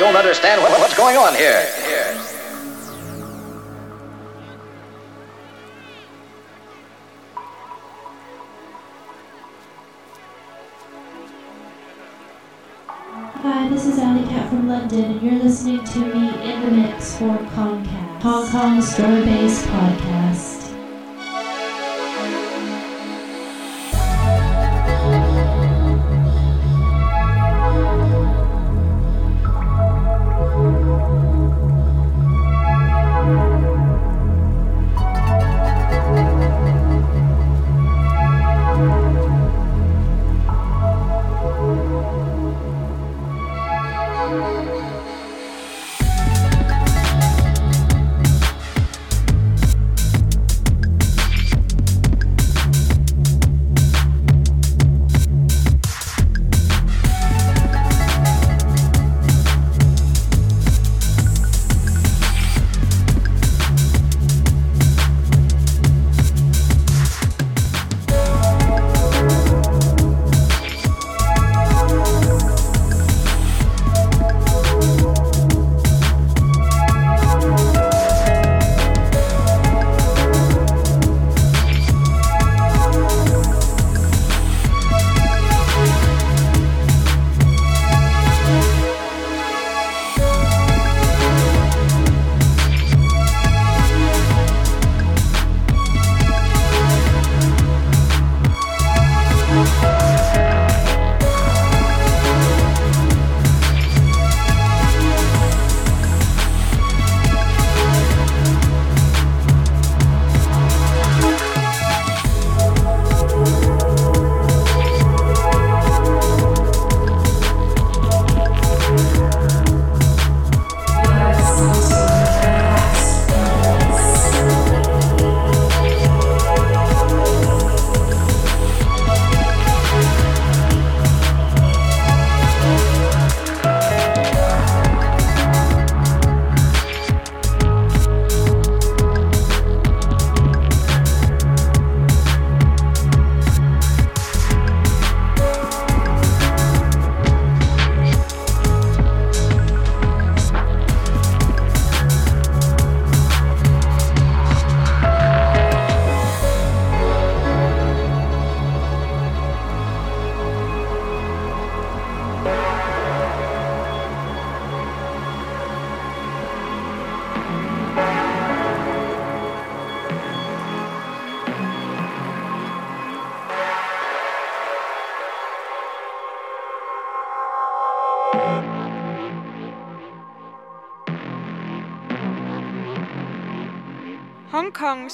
don't understand what, what's going on here. Hi, this is Alley Cat from London, and you're listening to me in the mix for Concast, Hong Kong's drum-based podcast.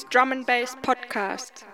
Drum and bass podcast.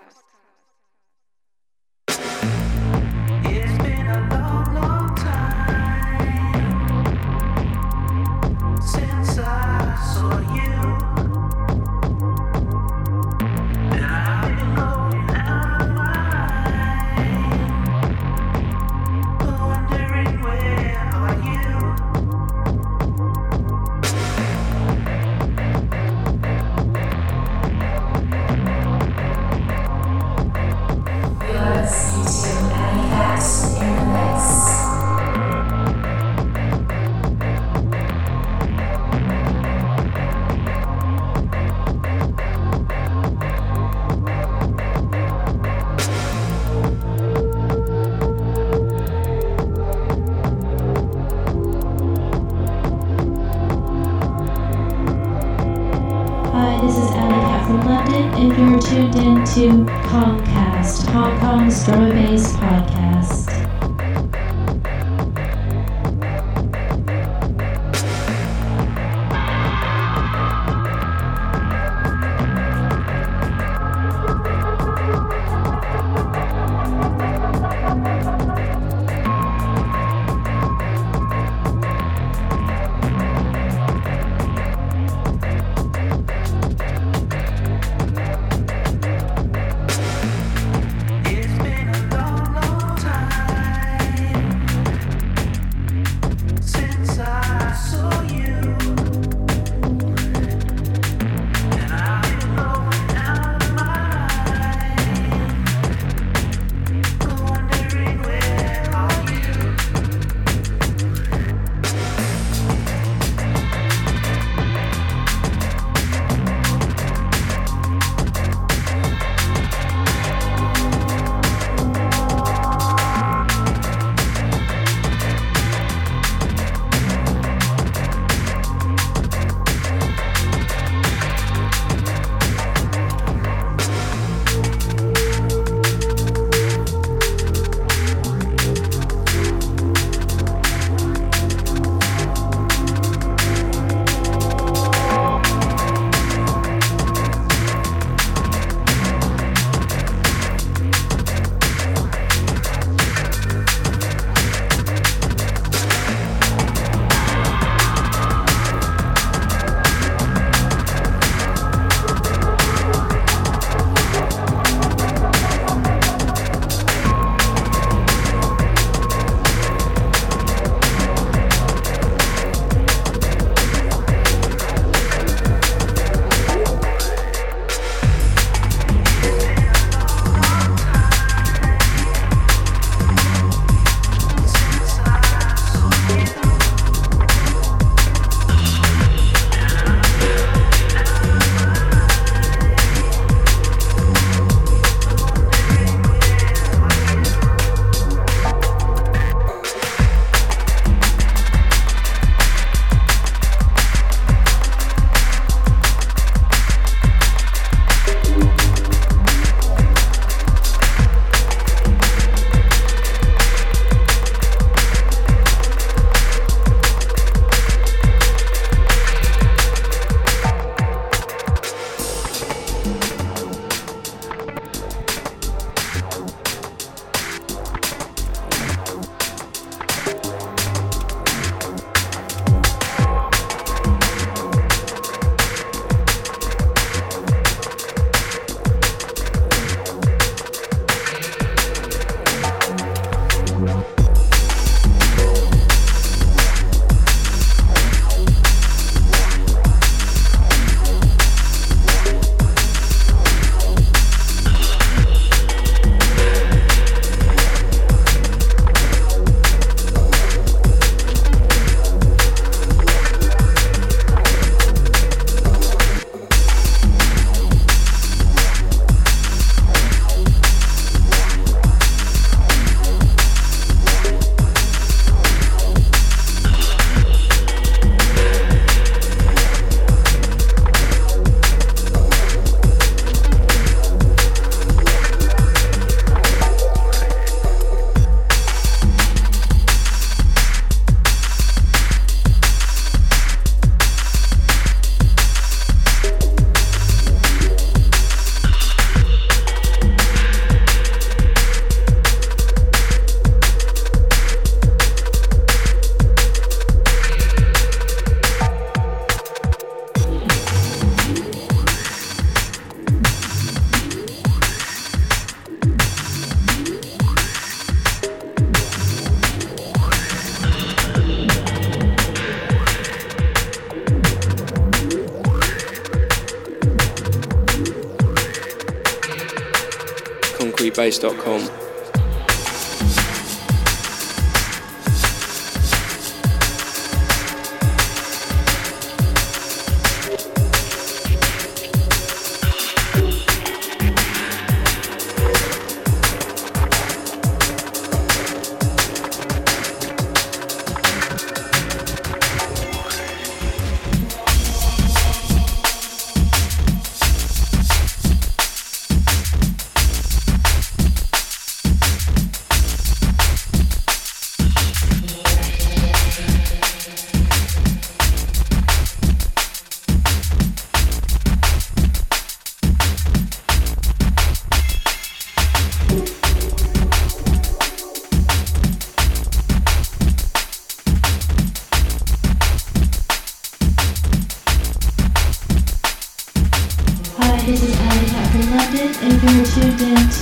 Tuned in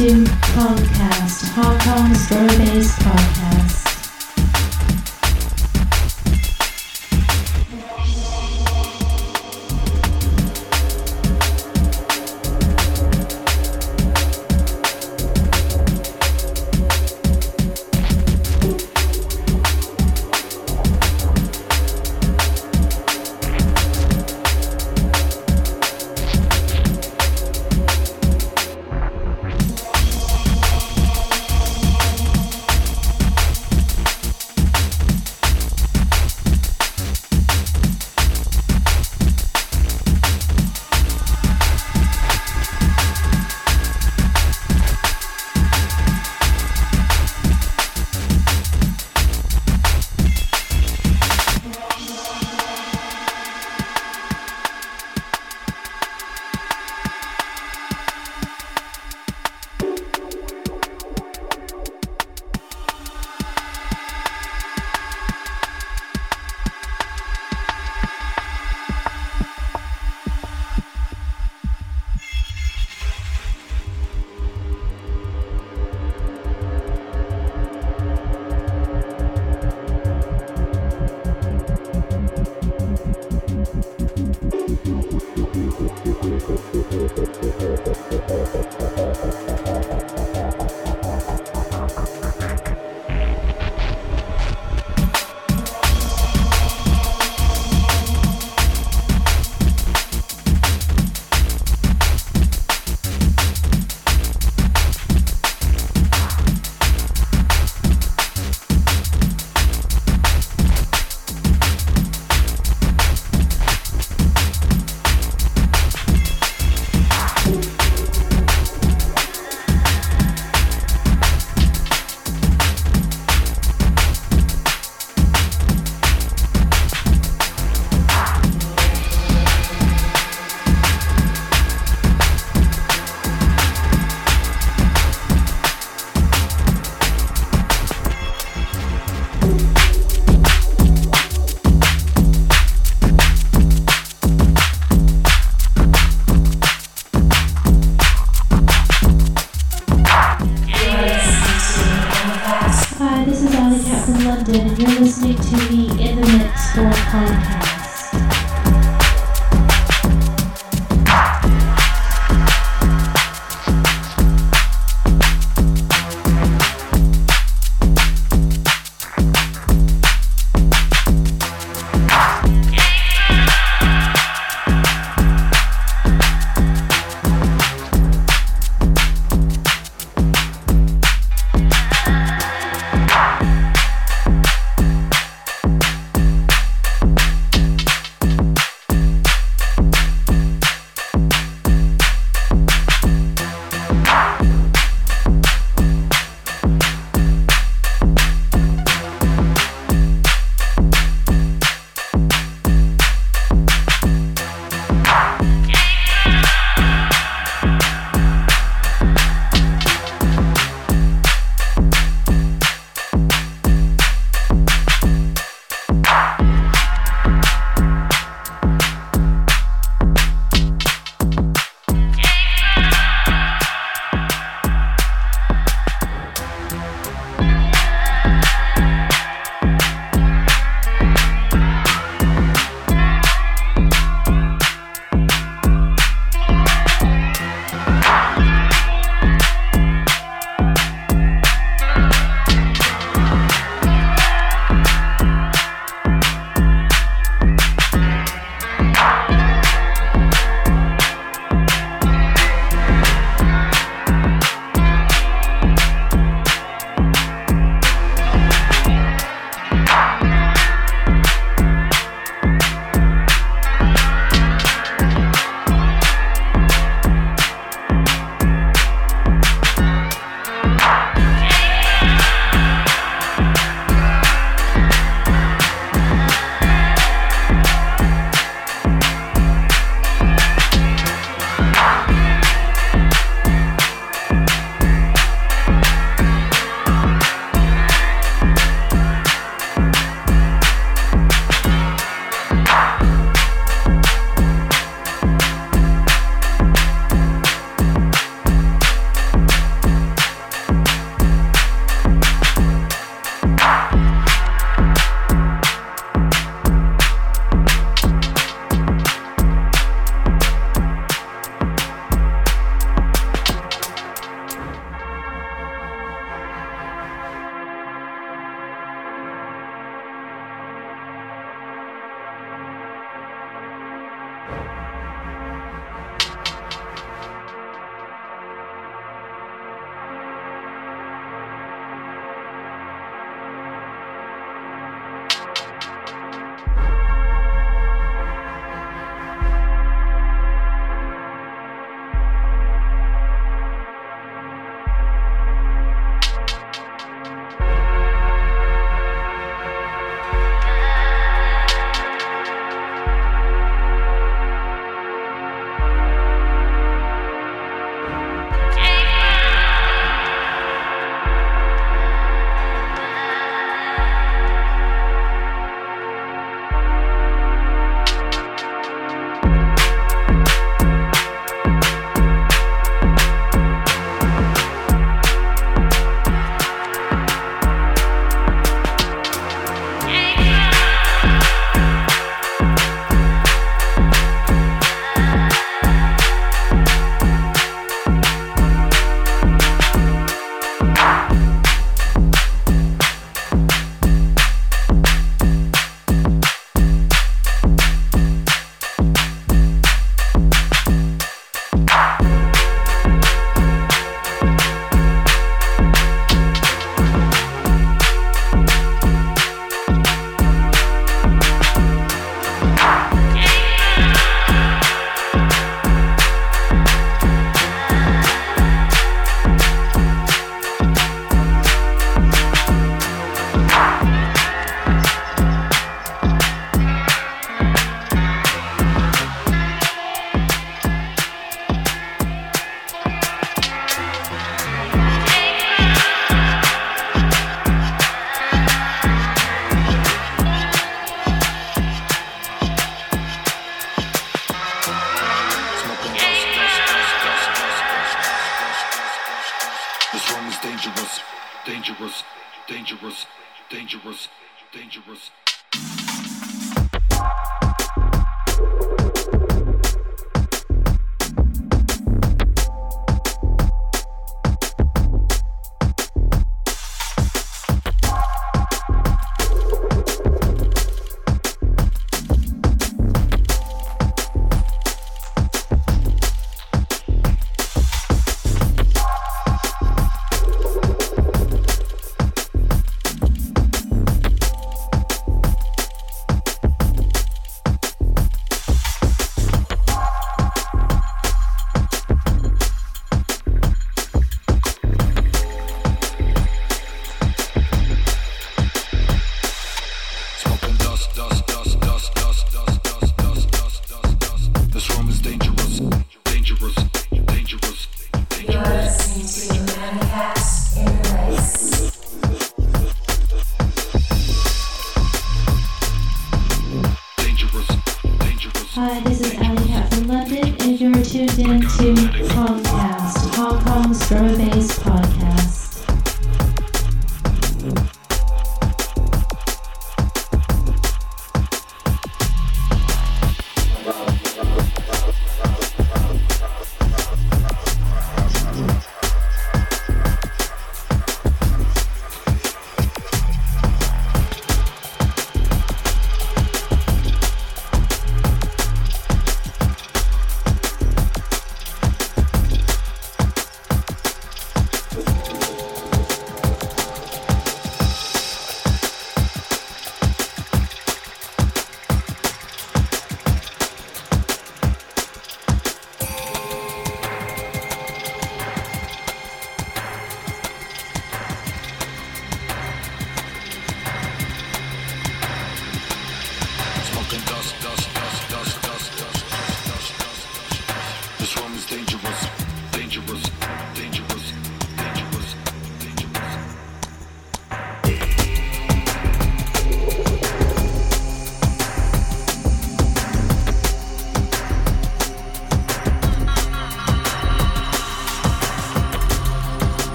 to Podcast Hong Kong's Story Based Podcast.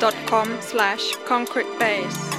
myspace.com slash concretebase.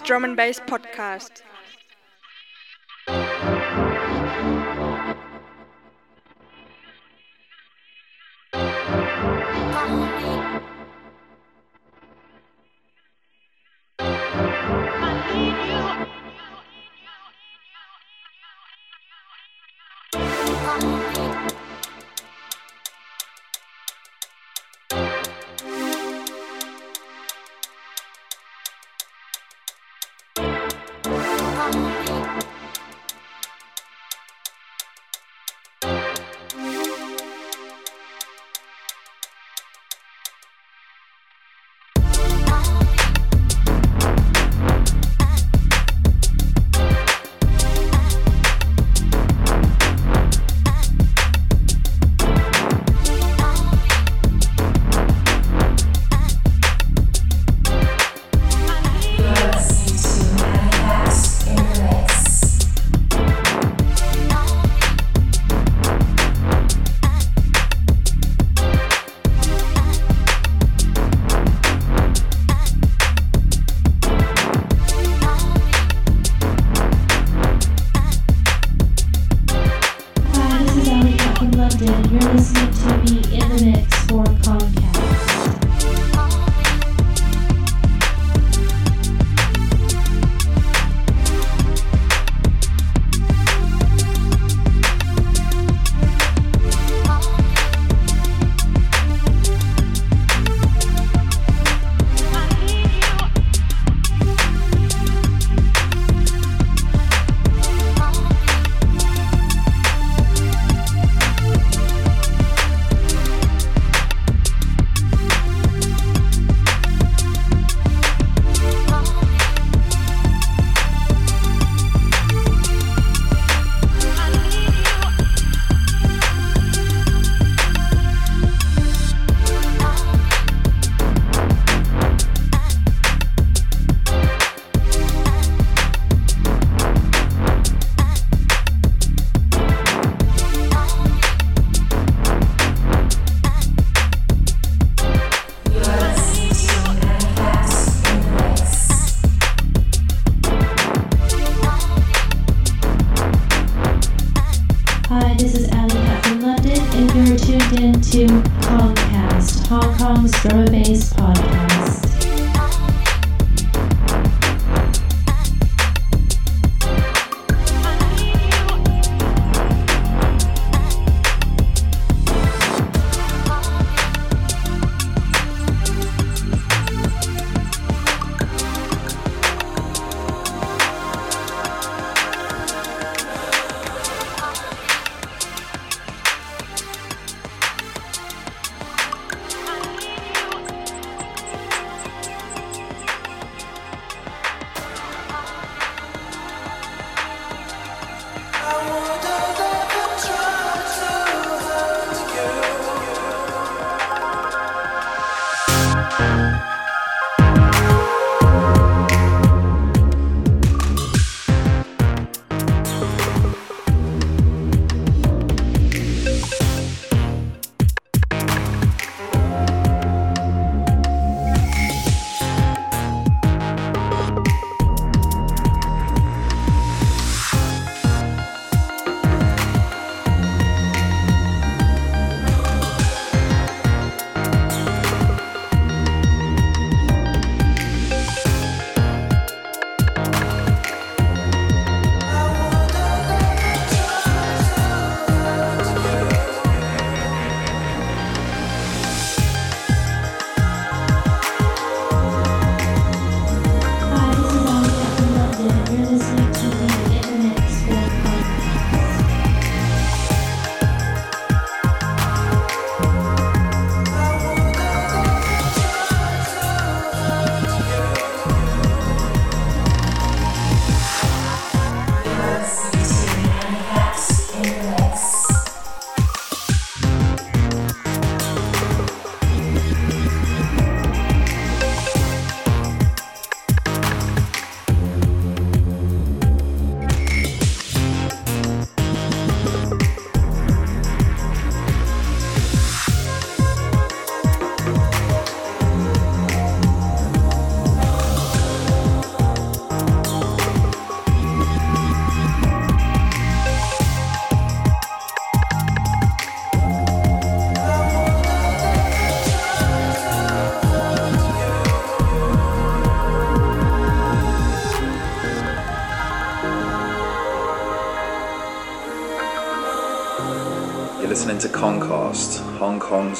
Drum and bass podcast.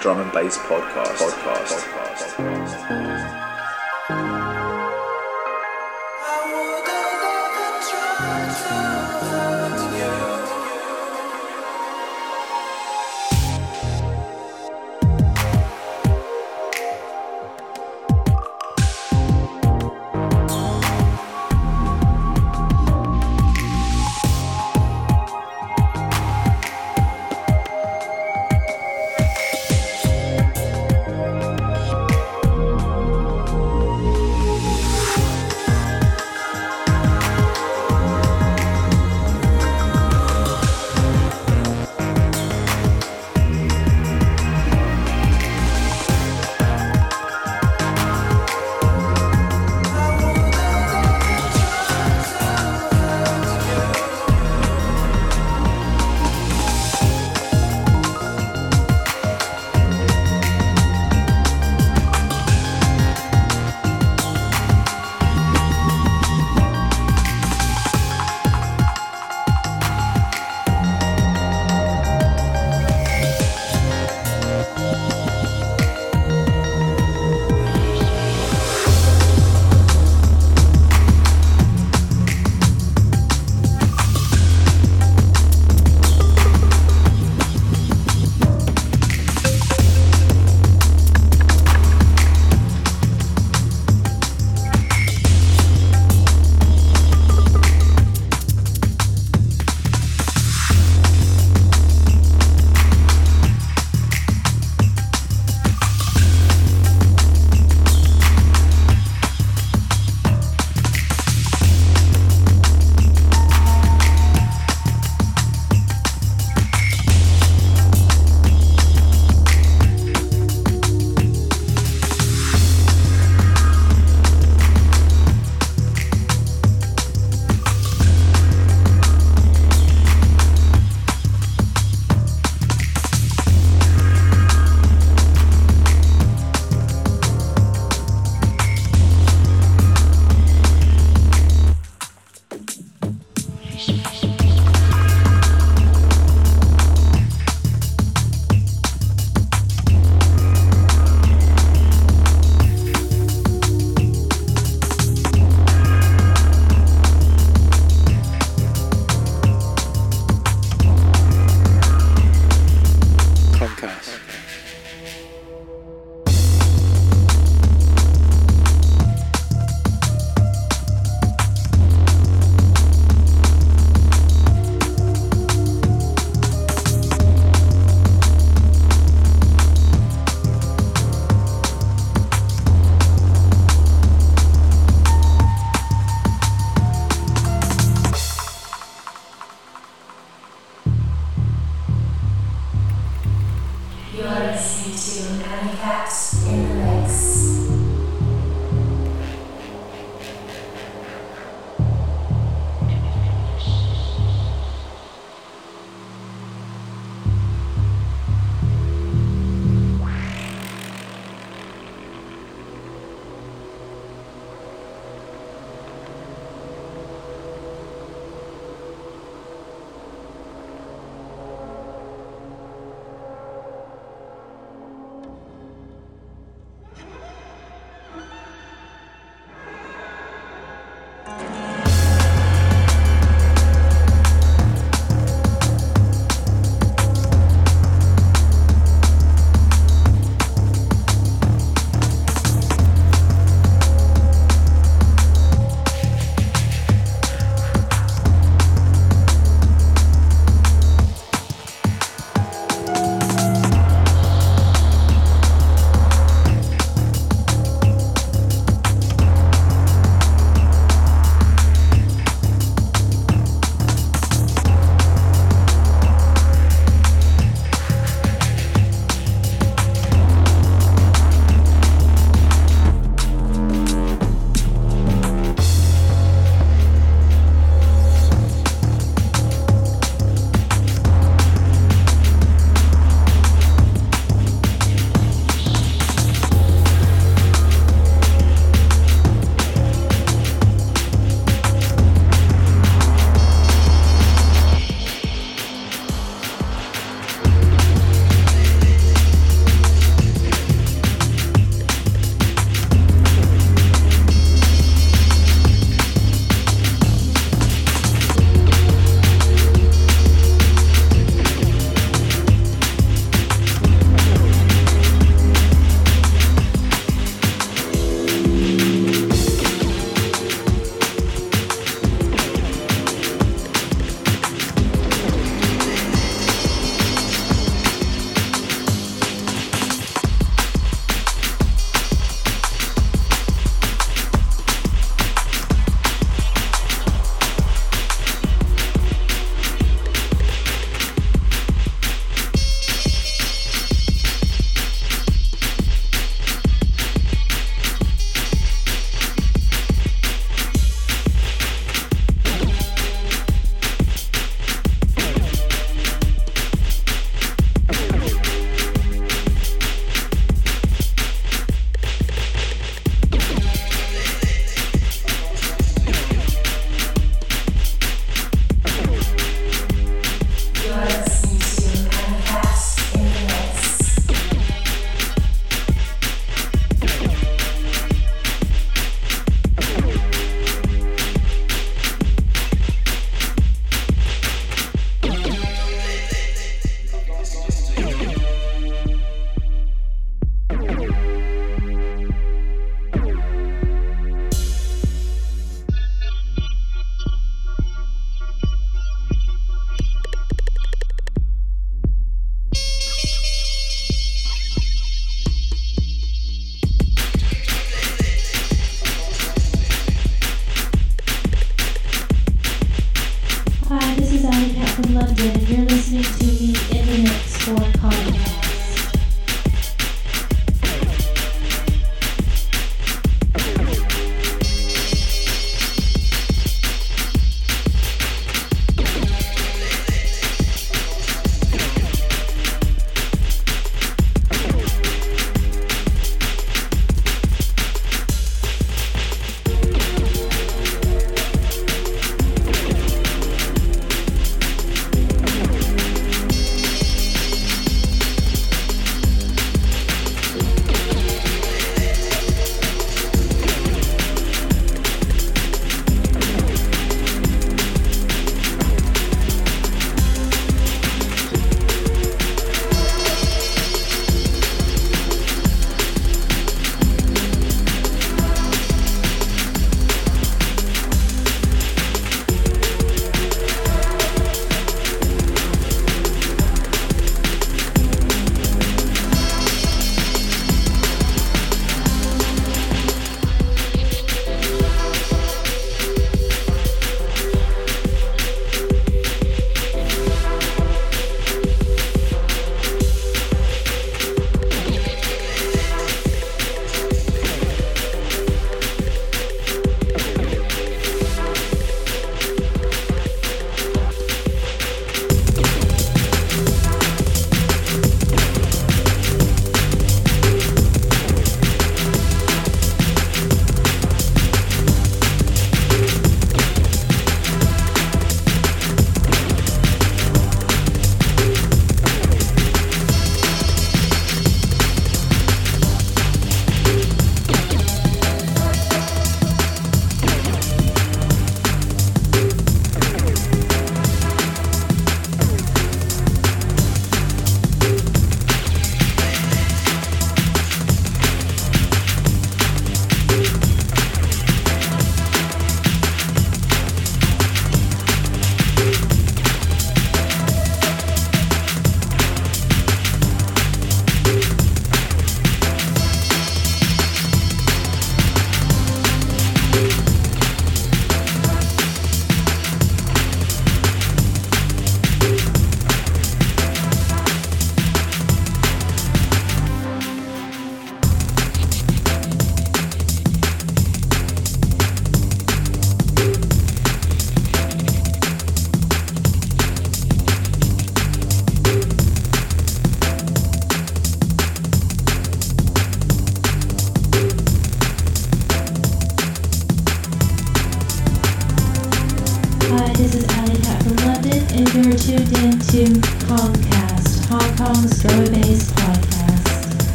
Drum and bass podcast. Podcast.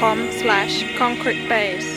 myspace.com slash concretebase.